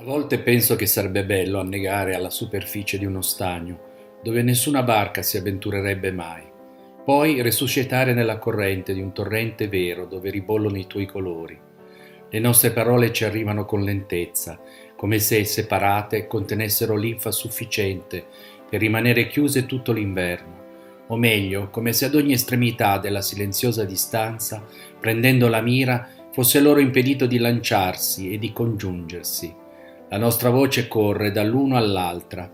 A volte penso che sarebbe bello annegare alla superficie di uno stagno, dove nessuna barca si avventurerebbe mai, poi resuscitare nella corrente di un torrente vero dove ribollono i tuoi colori. Le nostre parole ci arrivano con lentezza, come se separate contenessero linfa sufficiente per rimanere chiuse tutto l'inverno, o meglio, come se ad ogni estremità della silenziosa distanza, prendendo la mira, fosse loro impedito di lanciarsi e di congiungersi la nostra voce corre dall'uno all'altra,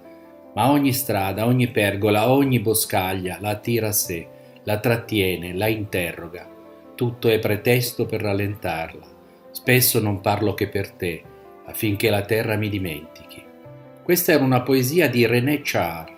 ma ogni strada, ogni pergola, ogni boscaglia la attira a sé, la trattiene, la interroga. Tutto è pretesto per rallentarla. Spesso non parlo che per te, affinché la terra mi dimentichi. Questa era una poesia di René Char,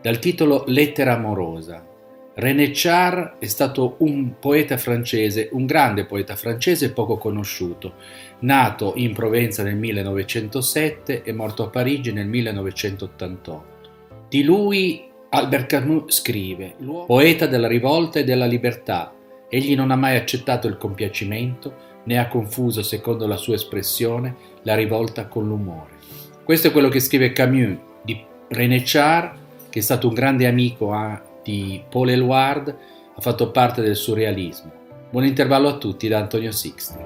dal titolo Lettera amorosa, René Char è stato un poeta francese, un grande poeta francese poco conosciuto, nato in Provenza nel 1907 e morto a Parigi nel 1988. Di lui Albert Camus scrive, poeta della rivolta e della libertà, egli non ha mai accettato il compiacimento né ha confuso, secondo la sua espressione, la rivolta con l'umore. Questo è quello che scrive Camus di René Char, che è stato un grande amico a di Paul Eluard ha fatto parte del surrealismo. Buon intervallo a tutti da Antonio Sixti.